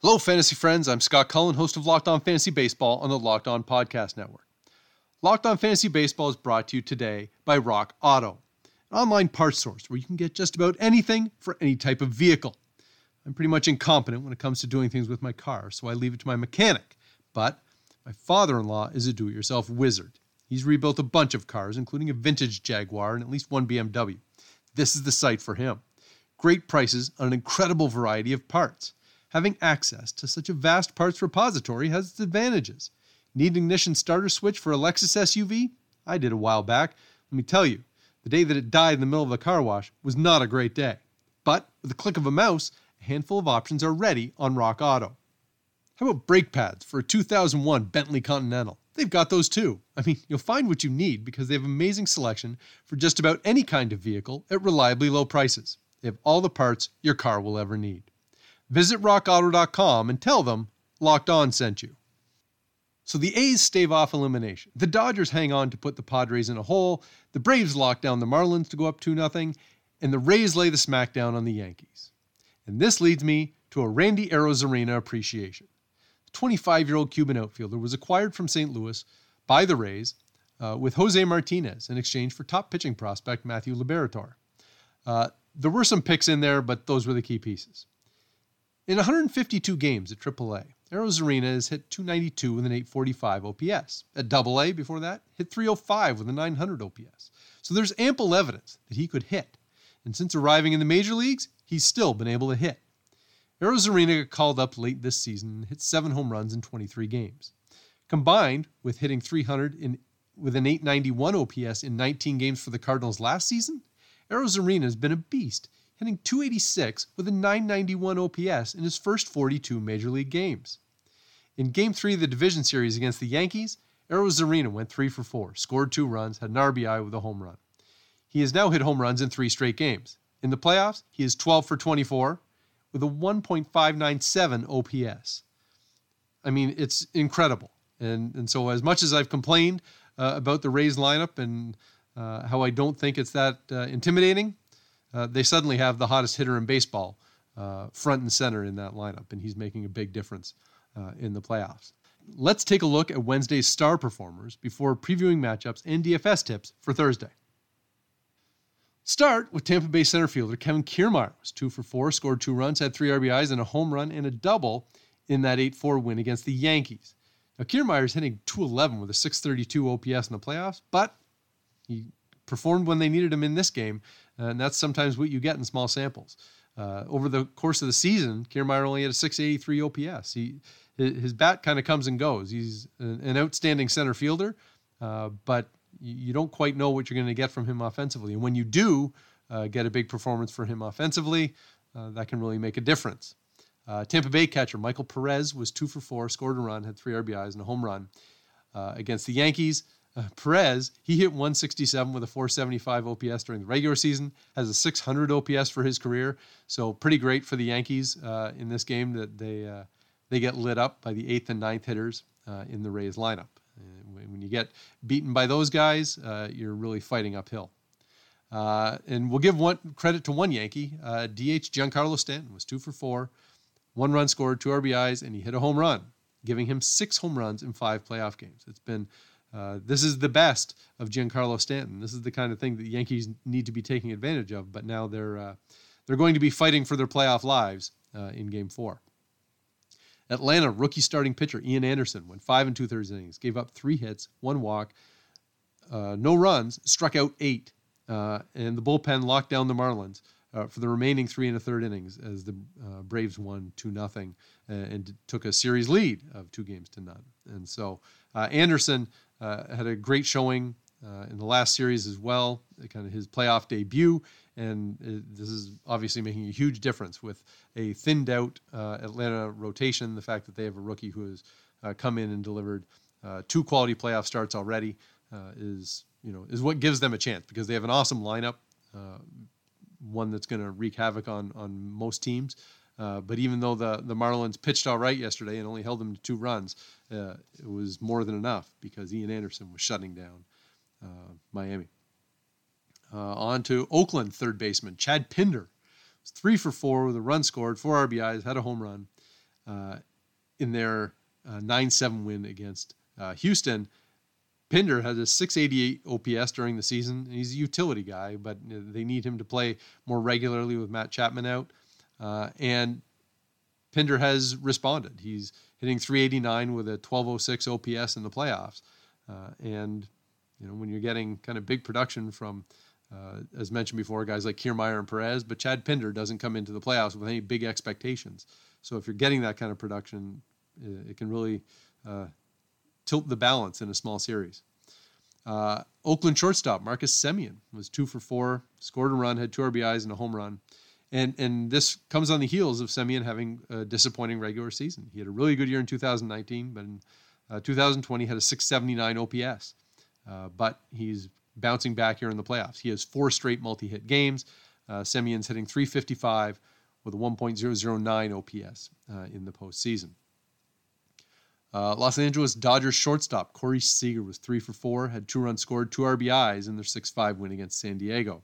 Hello, fantasy friends. I'm Scott Cullen, host of Locked On Fantasy Baseball on the Locked On Podcast Network. Locked On Fantasy Baseball is brought to you today by Rock Auto, an online parts source where you can get just about anything for any type of vehicle. I'm pretty much incompetent when it comes to doing things with my car, so I leave it to my mechanic. But my father in law is a do it yourself wizard. He's rebuilt a bunch of cars, including a vintage Jaguar and at least one BMW. This is the site for him. Great prices on an incredible variety of parts. Having access to such a vast parts repository has its advantages. Need an ignition starter switch for a Lexus SUV? I did a while back. Let me tell you, the day that it died in the middle of a car wash was not a great day. But with the click of a mouse, a handful of options are ready on Rock Auto. How about brake pads for a 2001 Bentley Continental? They've got those too. I mean, you'll find what you need because they have amazing selection for just about any kind of vehicle at reliably low prices. They have all the parts your car will ever need. Visit rockauto.com and tell them Locked On sent you. So the A's stave off elimination. The Dodgers hang on to put the Padres in a hole. The Braves lock down the Marlins to go up 2 0. And the Rays lay the smackdown on the Yankees. And this leads me to a Randy Arozarena appreciation. The 25 year old Cuban outfielder was acquired from St. Louis by the Rays uh, with Jose Martinez in exchange for top pitching prospect Matthew Liberatore. Uh, there were some picks in there, but those were the key pieces. In 152 games at AAA, Arozarena has hit 292 with an 845 OPS. At AA before that, hit 305 with a 900 OPS. So there's ample evidence that he could hit. And since arriving in the major leagues, he's still been able to hit. Arozarena got called up late this season and hit seven home runs in 23 games. Combined with hitting 300 in, with an 891 OPS in 19 games for the Cardinals last season, Arozarena has been a beast hitting 286 with a 991 OPS in his first 42 major league games. In Game 3 of the division series against the Yankees, Arozarena went 3 for 4, scored 2 runs, had an RBI with a home run. He has now hit home runs in 3 straight games. In the playoffs, he is 12 for 24 with a 1.597 OPS. I mean, it's incredible. And, and so, as much as I've complained uh, about the Rays lineup and uh, how I don't think it's that uh, intimidating, uh, they suddenly have the hottest hitter in baseball uh, front and center in that lineup, and he's making a big difference uh, in the playoffs. Let's take a look at Wednesday's star performers before previewing matchups and DFS tips for Thursday. Start with Tampa Bay center fielder Kevin Kiermaier was two for four, scored two runs, had three RBIs and a home run and a double in that 8-4 win against the Yankees. Now Kiermaier is hitting 211 with a 632 OPS in the playoffs, but he performed when they needed him in this game, and that's sometimes what you get in small samples. Uh, over the course of the season, Kiermaier only had a 683 OPS. He his bat kind of comes and goes. He's an outstanding center fielder, uh, but you don't quite know what you're going to get from him offensively. And when you do uh, get a big performance for him offensively, uh, that can really make a difference. Uh, Tampa Bay catcher Michael Perez was two for four, scored a run, had three RBIs and a home run uh, against the Yankees. Uh, Perez, he hit 167 with a 475 OPS during the regular season, has a 600 OPS for his career. So pretty great for the Yankees uh, in this game that they uh, they get lit up by the eighth and ninth hitters uh, in the Rays lineup. when you get beaten by those guys, uh, you're really fighting uphill. And we'll give one credit to one Yankee. DH Giancarlo Stanton was two for four, one run scored, two RBIs, and he hit a home run, giving him six home runs in five playoff games. It's been uh, this is the best of Giancarlo Stanton. This is the kind of thing that the Yankees need to be taking advantage of. But now they're uh, they're going to be fighting for their playoff lives uh, in Game Four. Atlanta rookie starting pitcher Ian Anderson went five and two thirds innings, gave up three hits, one walk, uh, no runs, struck out eight, uh, and the bullpen locked down the Marlins. Uh, for the remaining three and a third innings, as the Braves won two nothing and took a series lead of two games to none. And so Anderson uh, had a great showing uh, in the last series as well, kind of his playoff debut, and it, this is obviously making a huge difference with a thinned out uh, Atlanta rotation. The fact that they have a rookie who has uh, come in and delivered uh, two quality playoff starts already uh, is you know is what gives them a chance because they have an awesome lineup, uh, one that's going to wreak havoc on on most teams. Uh, but even though the the Marlins pitched all right yesterday and only held them to two runs, uh, it was more than enough because Ian Anderson was shutting down uh, Miami. Uh, on to Oakland third baseman Chad Pinder, was three for four with a run scored, four RBIs, had a home run in their 9-7 win against Houston. Pinder has a 688 OPS during the season. He's a utility guy, but they need him to play more regularly with Matt Chapman out. Uh, and Pinder has responded. He's hitting 389 with a 1206 OPS in the playoffs. Uh, and, you know, when you're getting kind of big production from, uh, as mentioned before, guys like Kiermaier and Perez, but Chad Pinder doesn't come into the playoffs with any big expectations. So if you're getting that kind of production, it can really uh, tilt the balance in a small series. Uh, Oakland shortstop Marcus Semien was two for four, scored a run, had two RBIs and a home run. And, and this comes on the heels of Semien having a disappointing regular season. He had a really good year in 2019, but in uh, 2020 had a 679 OPS. Uh, but he's bouncing back here in the playoffs. He has four straight multi-hit games. Uh, Semien's hitting 355 with a 1.009 OPS uh, in the postseason. Uh, Los Angeles Dodgers shortstop Corey Seager was three for four, had two runs scored, two RBIs in their 6 5 win against San Diego.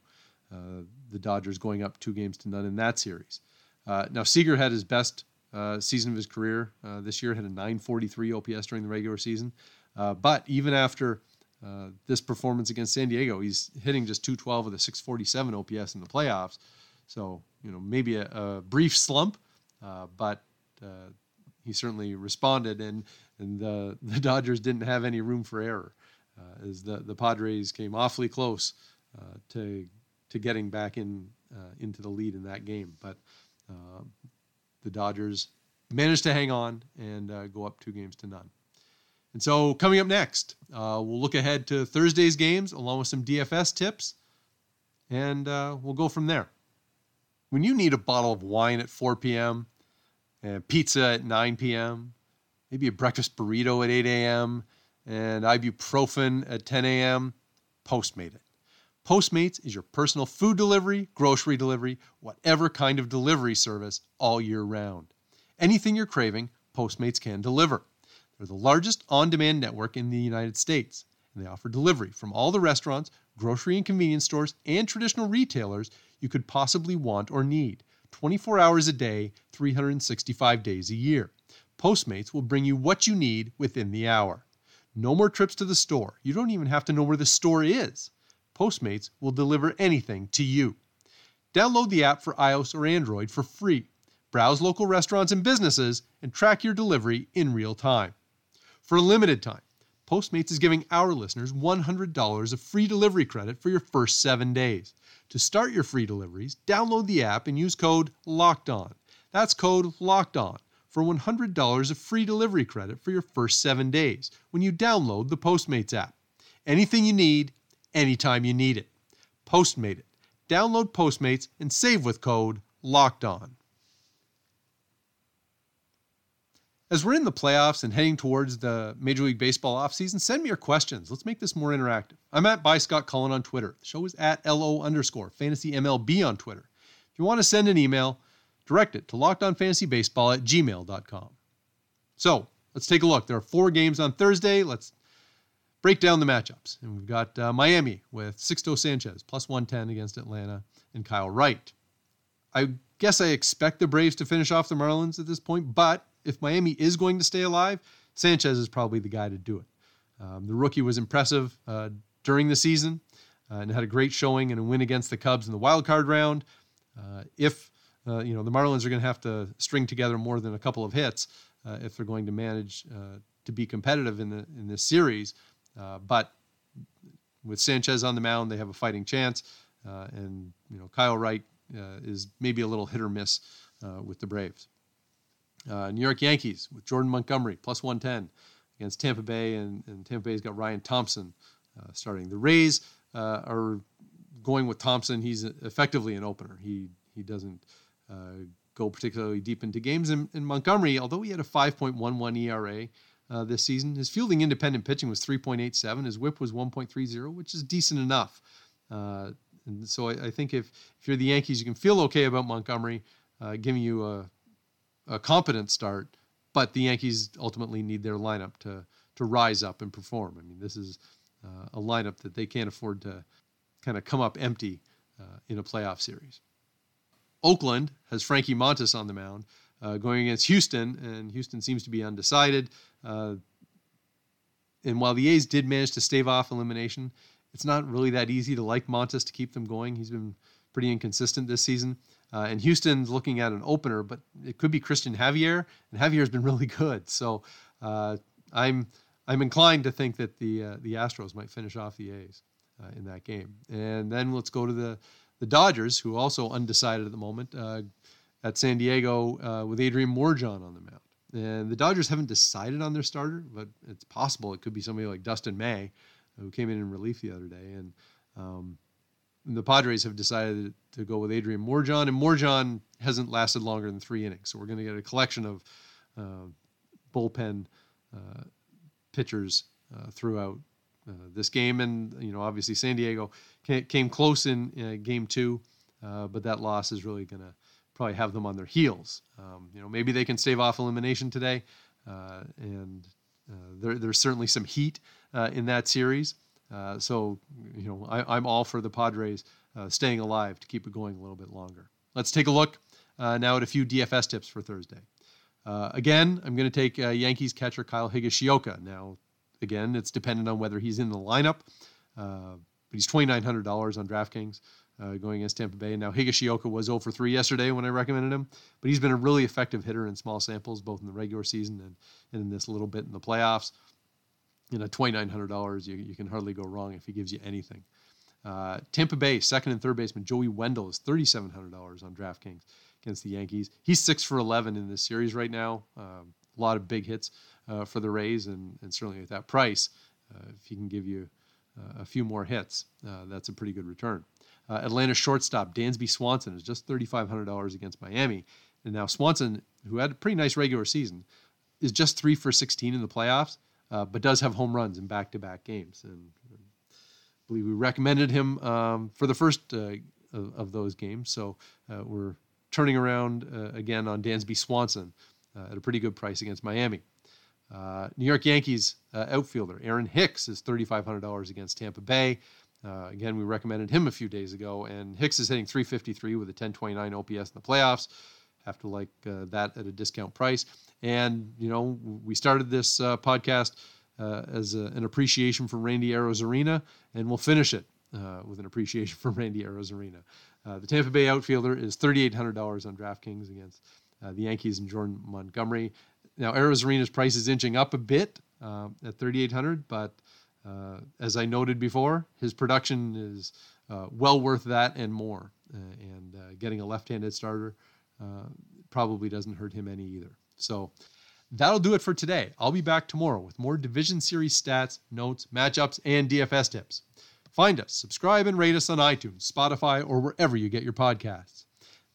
Uh, the Dodgers going up two games to none in that series. Uh, now, Seager had his best uh, season of his career this year, had a 943 OPS during the regular season. But even after this performance against San Diego, he's hitting just 212 with a 647 OPS in the playoffs. So, you know, maybe a, a brief slump, but he certainly responded, and and the the Dodgers didn't have any room for error, uh, as the the Padres came awfully close uh, to to getting back in uh, into the lead in that game, but uh, the Dodgers managed to hang on and uh, go up two games to none. And so, coming up next, uh, we'll look ahead to Thursday's games along with some DFS tips, and we'll go from there. When you need a bottle of wine at 4 p.m and pizza at 9 p.m., maybe a breakfast burrito at 8 a.m., and ibuprofen at 10 a.m. Postmate it. Postmates is your personal food delivery, grocery delivery, whatever kind of delivery service all year round. Anything you're craving, Postmates can deliver. They're the largest on demand network in the United States, and they offer delivery from all the restaurants, grocery and convenience stores, and traditional retailers you could possibly want or need 24 hours a day, 365 days a year. Postmates will bring you what you need within the hour. No more trips to the store. You don't even have to know where the store is. Postmates will deliver anything to you. Download the app for iOS or Android for free. Browse local restaurants and businesses and track your delivery in real time. For a limited time, Postmates is giving our listeners $100 of free delivery credit for your first seven days. To start your free deliveries, download the app and use code LOCKED ON. That's code LOCKED ON for $100 of free delivery credit for your first seven days when you download the Postmates app. Anything you need, anytime you need it. Postmate it. Download Postmates and save with code LOCKED ON. As we're in the playoffs and heading towards the Major League Baseball offseason, send me your questions. Let's make this more interactive. I'm at by Scott Cullen on Twitter. The show is at LO underscore fantasy MLB on Twitter. If you want to send an email, direct it to lockedonfantasybaseball at gmail.com. So let's take a look. There are four games on Thursday. Let's break down the matchups. And we've got uh, Miami with Sixto Sanchez, plus 110 against Atlanta, and Kyle Wright. I guess I expect the Braves to finish off the Marlins at this point, but if Miami is going to stay alive, Sanchez is probably the guy to do it. Um, the rookie was impressive uh, during the season uh, and had a great showing and a win against the Cubs in the wild card round. Uh, if uh, you know the Marlins are going to have to string together more than a couple of hits uh, if they're going to manage to be competitive in the in this series, but with Sanchez on the mound, they have a fighting chance. and you know Kyle Wright is maybe a little hit or miss with the Braves. Uh, New York Yankees with Jordan Montgomery plus 110 against Tampa Bay, and, and Tampa Bay's got Ryan Thompson uh, starting. The Rays uh, are going with Thompson, he's effectively an opener. He he doesn't uh, go particularly deep into games. In, in, Montgomery, although he had a 5.11 ERA uh, this season, his fielding independent pitching was 3.87. His WHIP was 1.30, which is decent enough. Uh, and so I, I, think if if you're the Yankees, you can feel okay about Montgomery uh, giving you a, a competent start. But the Yankees ultimately need their lineup to to rise up and perform. I mean, this is uh, a lineup that they can't afford to kind of come up empty uh, in a playoff series. Oakland has Frankie Montas on the mound uh, going against Houston, and Houston seems to be undecided. Uh, and while the A's did manage to stave off elimination, it's not really that easy to like Montas to keep them going. He's been pretty inconsistent this season. Uh, and Houston's looking at an opener, but it could be Cristian Javier, and Javier's been really good. So uh, I'm I'm inclined to think that the uh, the Astros might finish off the A's uh, in that game. And then let's go to the the Dodgers, who also undecided at the moment, uh, at San Diego uh, with Adrian Morejon on the mound. And the Dodgers haven't decided on their starter, but it's possible it could be somebody like Dustin May, who came in in relief the other day. And um, the Padres have decided to go with Adrian Morejon, and Morejon hasn't lasted longer than three innings. So we're going to get a collection of uh, bullpen uh, pitchers uh, throughout uh, this game. And, you know, obviously San Diego came close in uh, game two, uh, but that loss is really going to probably have them on their heels. Um, you know, maybe they can stave off elimination today. and there, there's certainly some heat in that series. so, you know, I, am all for the Padres staying alive to keep it going a little bit longer. Let's take a look now at a few DFS tips for Thursday. Uh, again, I'm going to take uh, Yankees catcher Kyle Higashioka. Now, again, it's dependent on whether he's in the lineup, uh, but he's $2,900 on DraftKings uh, going against Tampa Bay. Now, Higashioka was 0 for 3 yesterday when I recommended him, but he's been a really effective hitter in small samples, both in the regular season and, and in this little bit in the playoffs. You know, $2,900, you, you can hardly go wrong if he gives you anything. Uh, Tampa Bay, second and third baseman Joey Wendle is $3,700 on DraftKings against the Yankees. He's six for 11 in this series right now. Um, a lot of big hits uh, for the Rays, and, and certainly at that price, uh, if he can give you uh, a few more hits, uh, that's a pretty good return. Uh, Atlanta shortstop Dansby Swanson is just $3,500 against Miami. And now Swanson, who had a pretty nice regular season, is just three for 16 in the playoffs, uh, but does have home runs in back to back games. And I believe we recommended him um, for the first of, of, those games. So we're turning around uh, again on Dansby Swanson uh, at a pretty good price against Miami. Uh, New York Yankees uh, outfielder Aaron Hicks is $3,500 against Tampa Bay. Uh, again, we recommended him a few days ago, and Hicks is hitting 353 with a 1029 OPS in the playoffs. Have to like uh, that at a discount price. And, you know, we started this podcast as a, an appreciation for Randy Arozarena, and we'll finish it with an appreciation for Randy Arozarena. Uh, the Tampa Bay outfielder is $3,800 on DraftKings against uh, the Yankees and Jordan Montgomery. Now, Arozarena's price is inching up a bit uh, at 3,800, but uh, as I noted before, his production is uh, well worth that and more. Uh, and getting a left-handed starter probably doesn't hurt him any either. So that'll do it for today. I'll be back tomorrow with more Division Series stats, notes, matchups, and DFS tips. Find us, subscribe, and rate us on iTunes, Spotify, or wherever you get your podcasts.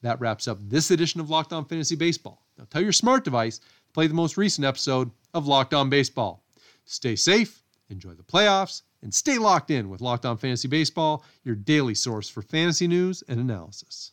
That wraps up this edition of Locked On Fantasy Baseball. Now tell your smart device to play the most recent episode of Locked On Baseball. Stay safe, enjoy the playoffs, and stay locked in with Locked On Fantasy Baseball, your daily source for fantasy news and analysis.